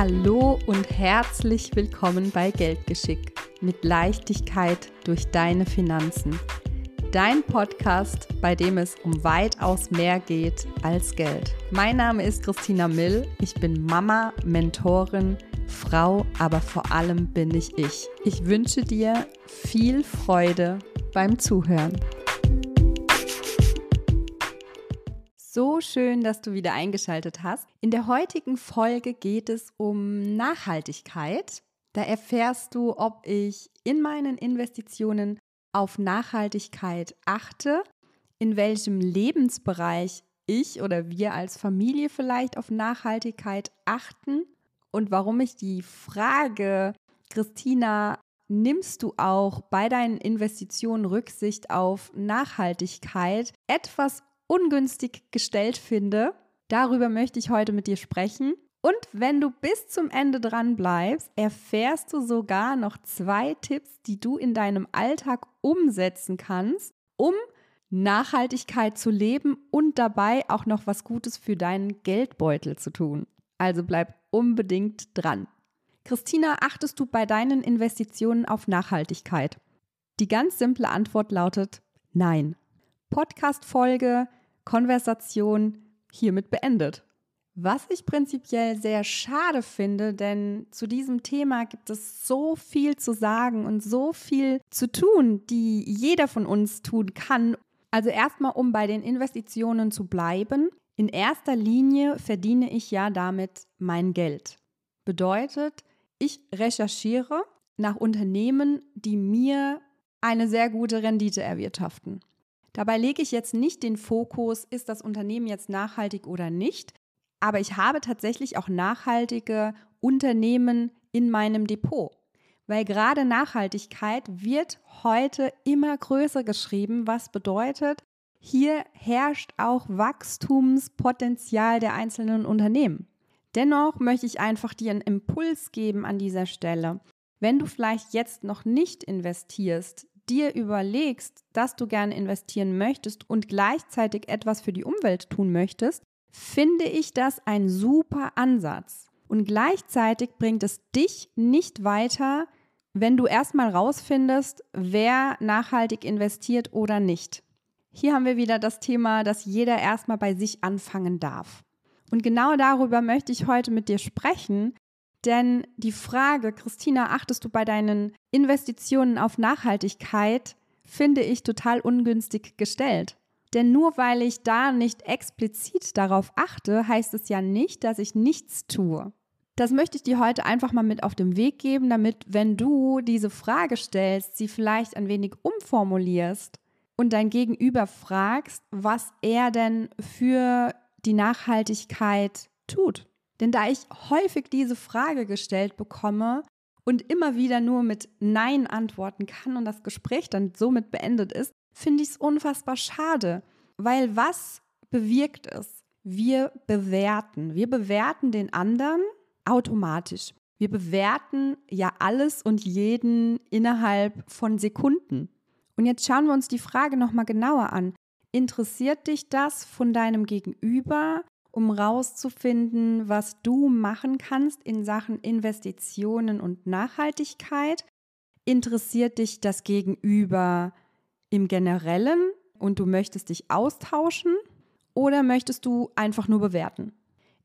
Hallo und herzlich willkommen bei Geldgeschick mit Leichtigkeit durch deine Finanzen. Dein Podcast, bei dem es um weitaus mehr geht als Geld. Mein Name ist Christina Mill. Ich bin Mama, Mentorin, Frau, aber vor allem bin ich ich. Ich wünsche dir viel Freude beim Zuhören. So schön, dass du wieder eingeschaltet hast. In der heutigen Folge geht es um Nachhaltigkeit. Da erfährst du, ob ich in meinen Investitionen auf Nachhaltigkeit achte, in welchem Lebensbereich ich oder wir als Familie vielleicht auf Nachhaltigkeit achten und warum ich die Frage, Christina, nimmst du auch bei deinen Investitionen Rücksicht auf Nachhaltigkeit etwas ungünstig gestellt finde. Darüber möchte ich heute mit dir sprechen. Und wenn du bis zum Ende dran bleibst, erfährst du sogar noch zwei Tipps, die du in deinem Alltag umsetzen kannst, um Nachhaltigkeit zu leben und dabei auch noch was Gutes für deinen Geldbeutel zu tun. Also bleib unbedingt dran. Christina, achtest du bei deinen Investitionen auf Nachhaltigkeit? Die ganz simple Antwort lautet Nein. Podcast-Folge Konversation hiermit beendet. Was ich prinzipiell sehr schade finde, denn zu diesem Thema gibt es so viel zu sagen und so viel zu tun, die jeder von uns tun kann. Also erstmal, um bei den Investitionen zu bleiben. In erster Linie verdiene ich ja damit mein Geld. Bedeutet, ich recherchiere nach Unternehmen, die mir eine sehr gute Rendite erwirtschaften. Dabei lege ich jetzt nicht den Fokus, ist das Unternehmen jetzt nachhaltig oder nicht, aber ich habe tatsächlich auch nachhaltige Unternehmen in meinem Depot. Weil gerade Nachhaltigkeit wird heute immer größer geschrieben, was bedeutet, hier herrscht auch Wachstumspotenzial der einzelnen Unternehmen. Dennoch möchte ich einfach dir einen Impuls geben an dieser Stelle. Wenn du vielleicht jetzt noch nicht investierst, dir überlegst, dass du gerne investieren möchtest und gleichzeitig etwas für die Umwelt tun möchtest, finde ich das ein super Ansatz. Und gleichzeitig bringt es dich nicht weiter, wenn du erstmal rausfindest, wer nachhaltig investiert oder nicht. Hier haben wir wieder das Thema, dass jeder erstmal bei sich anfangen darf. Und genau darüber möchte ich heute mit dir sprechen, denn die Frage, Christina, achtest du bei deinen Investitionen auf Nachhaltigkeit, finde ich total ungünstig gestellt. Denn nur weil ich da nicht explizit darauf achte, heißt es ja nicht, dass ich nichts tue. Das möchte ich dir heute einfach mal mit auf den Weg geben, damit, wenn du diese Frage stellst, sie vielleicht ein wenig umformulierst und dein Gegenüber fragst, was er denn für die Nachhaltigkeit tut. Denn da ich häufig diese Frage gestellt bekomme und immer wieder nur mit Nein antworten kann und das Gespräch dann somit beendet ist, finde ich es unfassbar schade. Weil was bewirkt es? Wir bewerten. Wir bewerten den anderen automatisch. Wir bewerten ja alles und jeden innerhalb von Sekunden. Und jetzt schauen wir uns die Frage nochmal genauer an. Interessiert dich das von deinem Gegenüber? Um rauszufinden, was du machen kannst in Sachen Investitionen und Nachhaltigkeit? Interessiert dich das Gegenüber im generellen und du möchtest dich austauschen oder möchtest du einfach nur bewerten?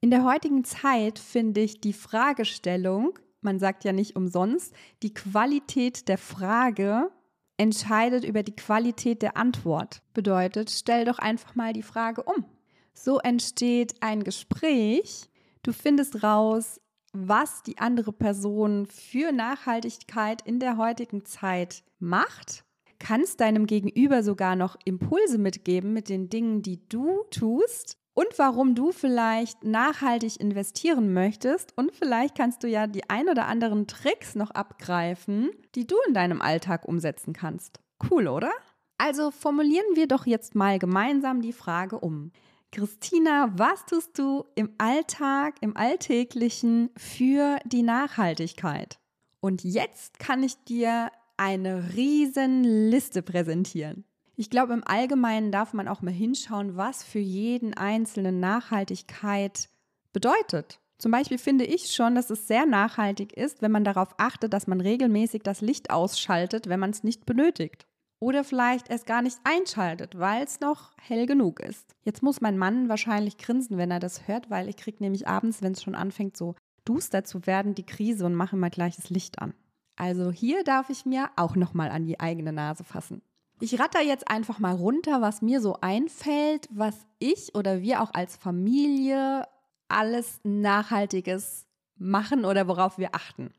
In der heutigen Zeit finde ich die Fragestellung, man sagt ja nicht umsonst, die Qualität der Frage entscheidet über die Qualität der Antwort. Bedeutet, stell doch einfach mal die Frage um. So entsteht ein Gespräch. Du findest raus, was die andere Person für Nachhaltigkeit in der heutigen Zeit macht. Kannst deinem Gegenüber sogar noch Impulse mitgeben mit den Dingen, die du tust und warum du vielleicht nachhaltig investieren möchtest. Und vielleicht kannst du ja die ein oder anderen Tricks noch abgreifen, die du in deinem Alltag umsetzen kannst. Cool, oder? Also formulieren wir doch jetzt mal gemeinsam die Frage um. Christina, was tust du im Alltag, im Alltäglichen für die Nachhaltigkeit? Und jetzt kann ich dir eine riesen Liste präsentieren. Ich glaube, im Allgemeinen darf man auch mal hinschauen, was für jeden Einzelnen Nachhaltigkeit bedeutet. Zum Beispiel finde ich schon, dass es sehr nachhaltig ist, wenn man darauf achtet, dass man regelmäßig das Licht ausschaltet, wenn man es nicht benötigt. Oder vielleicht es gar nicht einschaltet, weil es noch hell genug ist. Jetzt muss mein Mann wahrscheinlich grinsen, wenn er das hört, weil ich kriege nämlich abends, wenn es schon anfängt, so duster zu werden, die Krise und mache immer gleich das Licht an. Also hier darf ich mir auch nochmal an die eigene Nase fassen. Ich ratter jetzt einfach mal runter, was mir so einfällt, was ich oder wir auch als Familie alles Nachhaltiges machen oder worauf wir achten.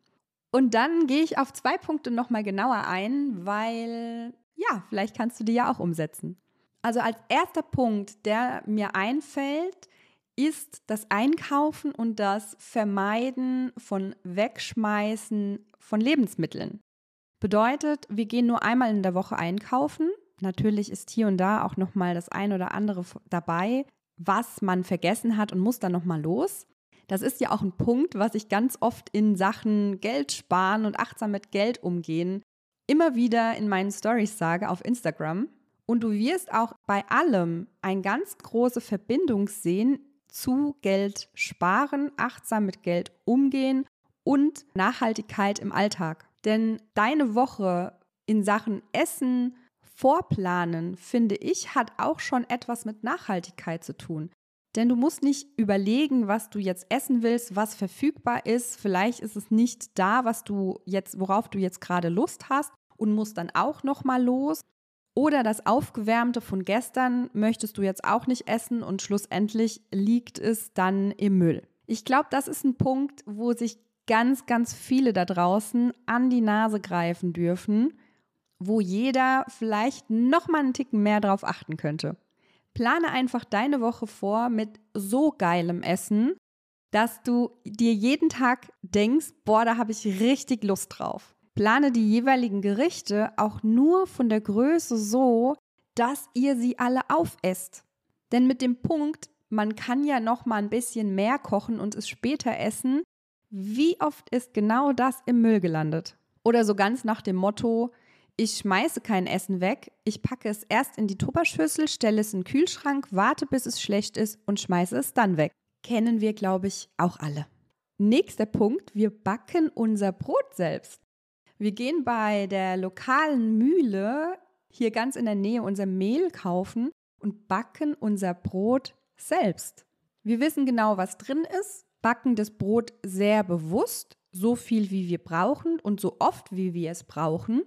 Und dann gehe ich auf zwei Punkte nochmal genauer ein, weil ja, vielleicht kannst du die ja auch umsetzen. Also als erster Punkt, der mir einfällt, ist das Einkaufen und das Vermeiden von Wegschmeißen von Lebensmitteln. Bedeutet, wir gehen nur einmal in der Woche einkaufen. Natürlich ist hier und da auch noch mal das ein oder andere dabei, was man vergessen hat und muss dann noch mal los. Das ist ja auch ein Punkt, was ich ganz oft in Sachen Geld sparen und achtsam mit Geld umgehen immer wieder in meinen Stories sage auf Instagram. Und du wirst auch bei allem eine ganz große Verbindung sehen zu Geld sparen, achtsam mit Geld umgehen und Nachhaltigkeit im Alltag. Denn deine Woche in Sachen Essen, Vorplanen, finde ich, hat auch schon etwas mit Nachhaltigkeit zu tun. Denn du musst nicht überlegen, was du jetzt essen willst, was verfügbar ist. Vielleicht ist es nicht da, was du jetzt, worauf du jetzt gerade Lust hast und musst dann auch noch mal los. Oder das Aufgewärmte von gestern möchtest du jetzt auch nicht essen und schlussendlich liegt es dann im Müll. Ich glaube, das ist ein Punkt, wo sich ganz, ganz viele da draußen an die Nase greifen dürfen, wo jeder vielleicht noch mal einen Ticken mehr drauf achten könnte. Plane einfach deine Woche vor mit so geilem Essen, dass du dir jeden Tag denkst, boah, da habe ich richtig Lust drauf. Plane die jeweiligen Gerichte auch nur von der Größe so, dass ihr sie alle aufesst. Denn mit dem Punkt, man kann ja noch mal ein bisschen mehr kochen und es später essen, wie oft ist genau das im Müll gelandet? Oder so ganz nach dem Motto, ich schmeiße kein Essen weg, ich packe es erst in die Tupperschüssel, stelle es in den Kühlschrank, warte bis es schlecht ist und schmeiße es dann weg. Kennen wir, glaube ich, auch alle. Nächster Punkt, wir backen unser Brot selbst. Wir gehen bei der lokalen Mühle hier ganz in der Nähe unser Mehl kaufen und backen unser Brot selbst. Wir wissen genau, was drin ist, backen das Brot sehr bewusst, so viel wie wir brauchen und so oft wie wir es brauchen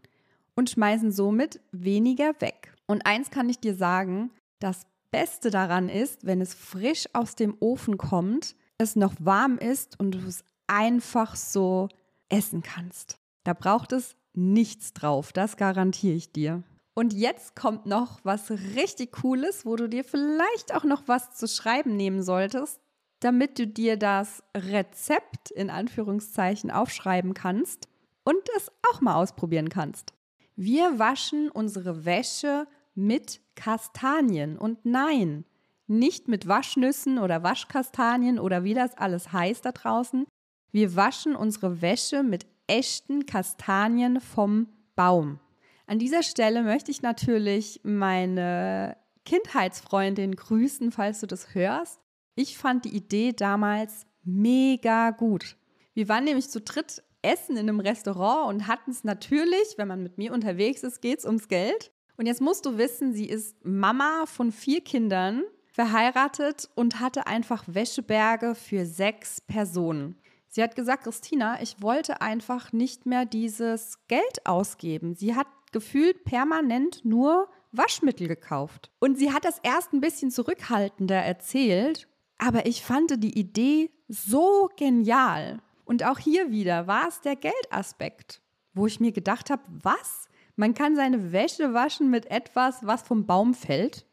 und schmeißen somit weniger weg. Und eins kann ich dir sagen, das Beste daran ist, wenn es frisch aus dem Ofen kommt, es noch warm ist und du es einfach so essen kannst. Da braucht es nichts drauf, das garantiere ich dir. Und jetzt kommt noch was richtig Cooles, wo du dir vielleicht auch noch was zu schreiben nehmen solltest, damit du dir das Rezept in Anführungszeichen aufschreiben kannst und es auch mal ausprobieren kannst. Wir waschen unsere Wäsche mit Kastanien. Und nein, nicht mit Waschnüssen oder Waschkastanien oder wie das alles heißt da draußen. Wir waschen unsere Wäsche mit echten Kastanien vom Baum. An dieser Stelle möchte ich natürlich meine Kindheitsfreundin grüßen, falls du das hörst. Ich fand die Idee damals mega gut. Wir waren nämlich zu dritt essen in einem Restaurant und hatten es natürlich, wenn man mit mir unterwegs ist, geht es ums Geld. Und jetzt musst du wissen, sie ist Mama von vier Kindern, verheiratet und hatte einfach Wäscheberge für sechs Personen. Sie hat gesagt, Christina, ich wollte einfach nicht mehr dieses Geld ausgeben. Sie hat gefühlt permanent nur Waschmittel gekauft. Und sie hat das erst ein bisschen zurückhaltender erzählt, aber ich fand die Idee so genial. Und auch hier wieder war es der Geldaspekt, wo ich mir gedacht habe, was? Man kann seine Wäsche waschen mit etwas, was vom Baum fällt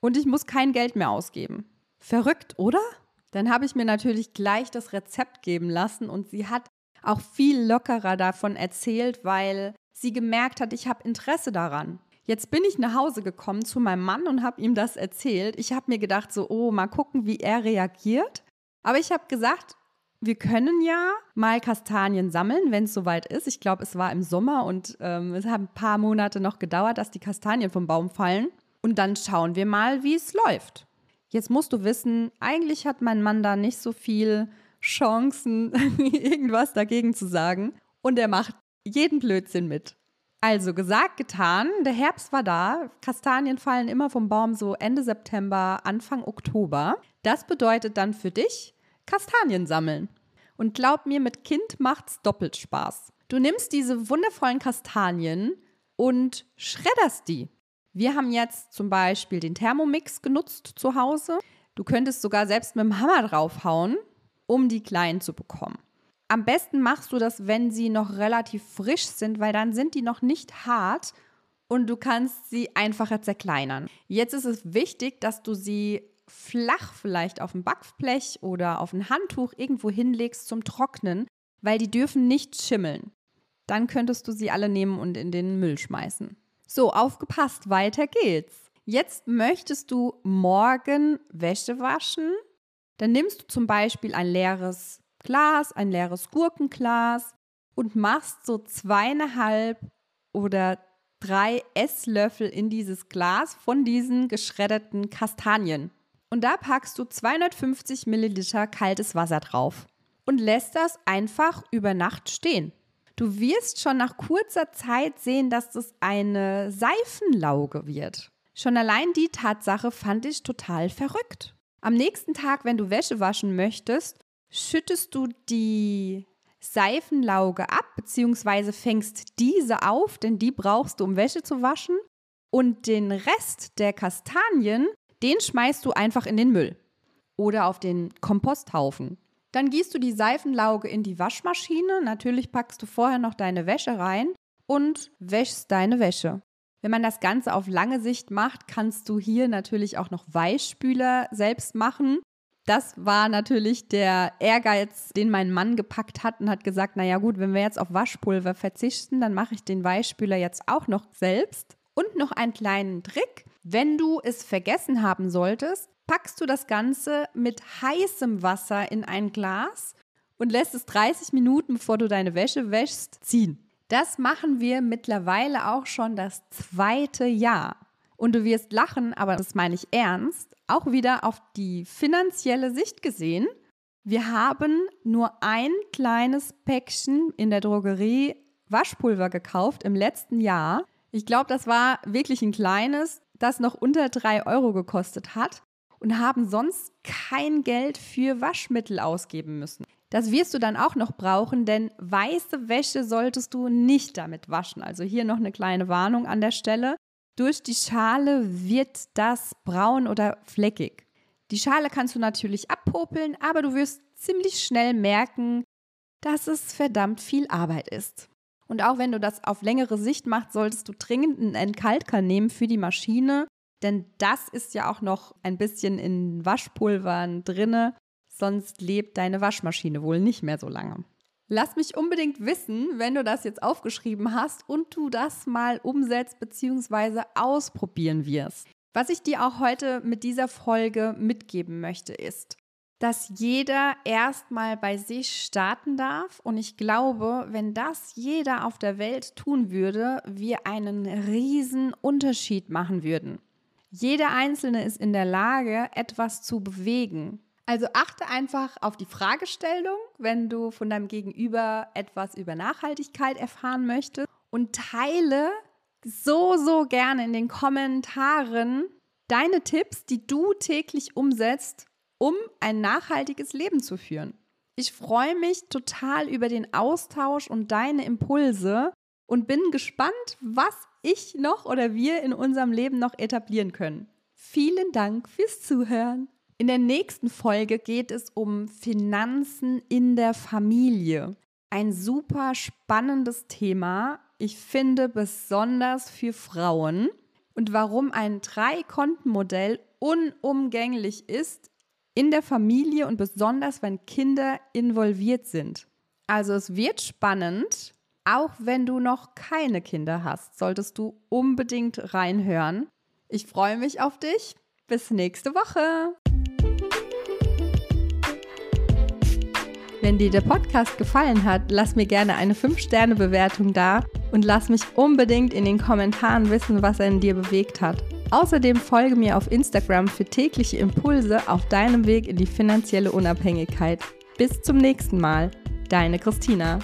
und ich muss kein Geld mehr ausgeben. Verrückt, oder? Dann habe ich mir natürlich gleich das Rezept geben lassen und sie hat auch viel lockerer davon erzählt, weil sie gemerkt hat, ich habe Interesse daran. Jetzt bin ich nach Hause gekommen zu meinem Mann und habe ihm das erzählt. Ich habe mir gedacht, so, oh, mal gucken, wie er reagiert. Aber ich habe gesagt, wir können ja mal Kastanien sammeln, wenn es soweit ist. Ich glaube, es war im Sommer und ähm, es hat ein paar Monate noch gedauert, dass die Kastanien vom Baum fallen. Und dann schauen wir mal, wie es läuft. Jetzt musst du wissen, eigentlich hat mein Mann da nicht so viel Chancen, irgendwas dagegen zu sagen. Und er macht jeden Blödsinn mit. Also gesagt, getan. Der Herbst war da. Kastanien fallen immer vom Baum so Ende September, Anfang Oktober. Das bedeutet dann für dich Kastanien sammeln. Und glaub mir, mit Kind macht's doppelt Spaß. Du nimmst diese wundervollen Kastanien und schredderst die. Wir haben jetzt zum Beispiel den Thermomix genutzt zu Hause. Du könntest sogar selbst mit dem Hammer draufhauen, um die kleinen zu bekommen. Am besten machst du das, wenn sie noch relativ frisch sind, weil dann sind die noch nicht hart und du kannst sie einfacher zerkleinern. Jetzt ist es wichtig, dass du sie flach vielleicht auf ein Backblech oder auf ein Handtuch irgendwo hinlegst zum Trocknen, weil die dürfen nicht schimmeln. Dann könntest du sie alle nehmen und in den Müll schmeißen. So, aufgepasst, weiter geht's. Jetzt möchtest du morgen Wäsche waschen. Dann nimmst du zum Beispiel ein leeres Glas, ein leeres Gurkenglas und machst so zweieinhalb oder drei Esslöffel in dieses Glas von diesen geschredderten Kastanien. Und da packst du 250 Milliliter kaltes Wasser drauf und lässt das einfach über Nacht stehen. Du wirst schon nach kurzer Zeit sehen, dass das eine Seifenlauge wird. Schon allein die Tatsache fand ich total verrückt. Am nächsten Tag, wenn du Wäsche waschen möchtest, schüttest du die Seifenlauge ab, beziehungsweise fängst diese auf, denn die brauchst du, um Wäsche zu waschen. Und den Rest der Kastanien, den schmeißt du einfach in den Müll oder auf den Komposthaufen. Dann gießt du die Seifenlauge in die Waschmaschine. Natürlich packst du vorher noch deine Wäsche rein und wäschst deine Wäsche. Wenn man das Ganze auf lange Sicht macht, kannst du hier natürlich auch noch Weichspüler selbst machen. Das war natürlich der Ehrgeiz, den mein Mann gepackt hat und hat gesagt, naja gut, wenn wir jetzt auf Waschpulver verzichten, dann mache ich den Weichspüler jetzt auch noch selbst. Und noch einen kleinen Trick, wenn du es vergessen haben solltest, packst du das Ganze mit heißem Wasser in ein Glas und lässt es 30 Minuten, bevor du deine Wäsche wäschst, ziehen. Das machen wir mittlerweile auch schon das zweite Jahr. Und du wirst lachen, aber das meine ich ernst, auch wieder auf die finanzielle Sicht gesehen. Wir haben nur ein kleines Päckchen in der Drogerie Waschpulver gekauft im letzten Jahr. Ich glaube, das war wirklich ein kleines das noch unter drei Euro gekostet hat und haben sonst kein Geld für Waschmittel ausgeben müssen. Das wirst du dann auch noch brauchen, denn weiße Wäsche solltest du nicht damit waschen. Also hier noch eine kleine Warnung an der Stelle. Durch die Schale wird das braun oder fleckig. Die Schale kannst du natürlich abpopeln, aber du wirst ziemlich schnell merken, dass es verdammt viel Arbeit ist. Und auch wenn du das auf längere Sicht machst, solltest du dringend einen Entkalker nehmen für die Maschine, denn das ist ja auch noch ein bisschen in Waschpulvern drinne, sonst lebt deine Waschmaschine wohl nicht mehr so lange. Lass mich unbedingt wissen, wenn du das jetzt aufgeschrieben hast und du das mal umsetzt bzw. ausprobieren wirst. Was ich dir auch heute mit dieser Folge mitgeben möchte, ist, dass jeder erstmal bei sich starten darf. Und ich glaube, wenn das jeder auf der Welt tun würde, wir einen riesen Unterschied machen würden. Jeder Einzelne ist in der Lage, etwas zu bewegen. Also achte einfach auf die Fragestellung, wenn du von deinem Gegenüber etwas über Nachhaltigkeit erfahren möchtest und teile so, so gerne in den Kommentaren deine Tipps, die du täglich umsetzt, um ein nachhaltiges Leben zu führen. Ich freue mich total über den Austausch und deine Impulse und bin gespannt, was ich noch oder wir in unserem Leben noch etablieren können. Vielen Dank fürs Zuhören. In der nächsten Folge geht es um Finanzen in der Familie. Ein super spannendes Thema. Ich finde besonders für Frauen und warum ein Drei-Konten-Modell unumgänglich ist in der Familie und besonders wenn Kinder involviert sind. Also es wird spannend. Auch wenn du noch keine Kinder hast, solltest du unbedingt reinhören. Ich freue mich auf dich. Bis nächste Woche. Wenn dir der Podcast gefallen hat, lass mir gerne eine 5-Sterne-Bewertung da und lass mich unbedingt in den Kommentaren wissen, was er in dir bewegt hat. Außerdem folge mir auf Instagram für tägliche Impulse auf deinem Weg in die finanzielle Unabhängigkeit. Bis zum nächsten Mal. Deine Christina.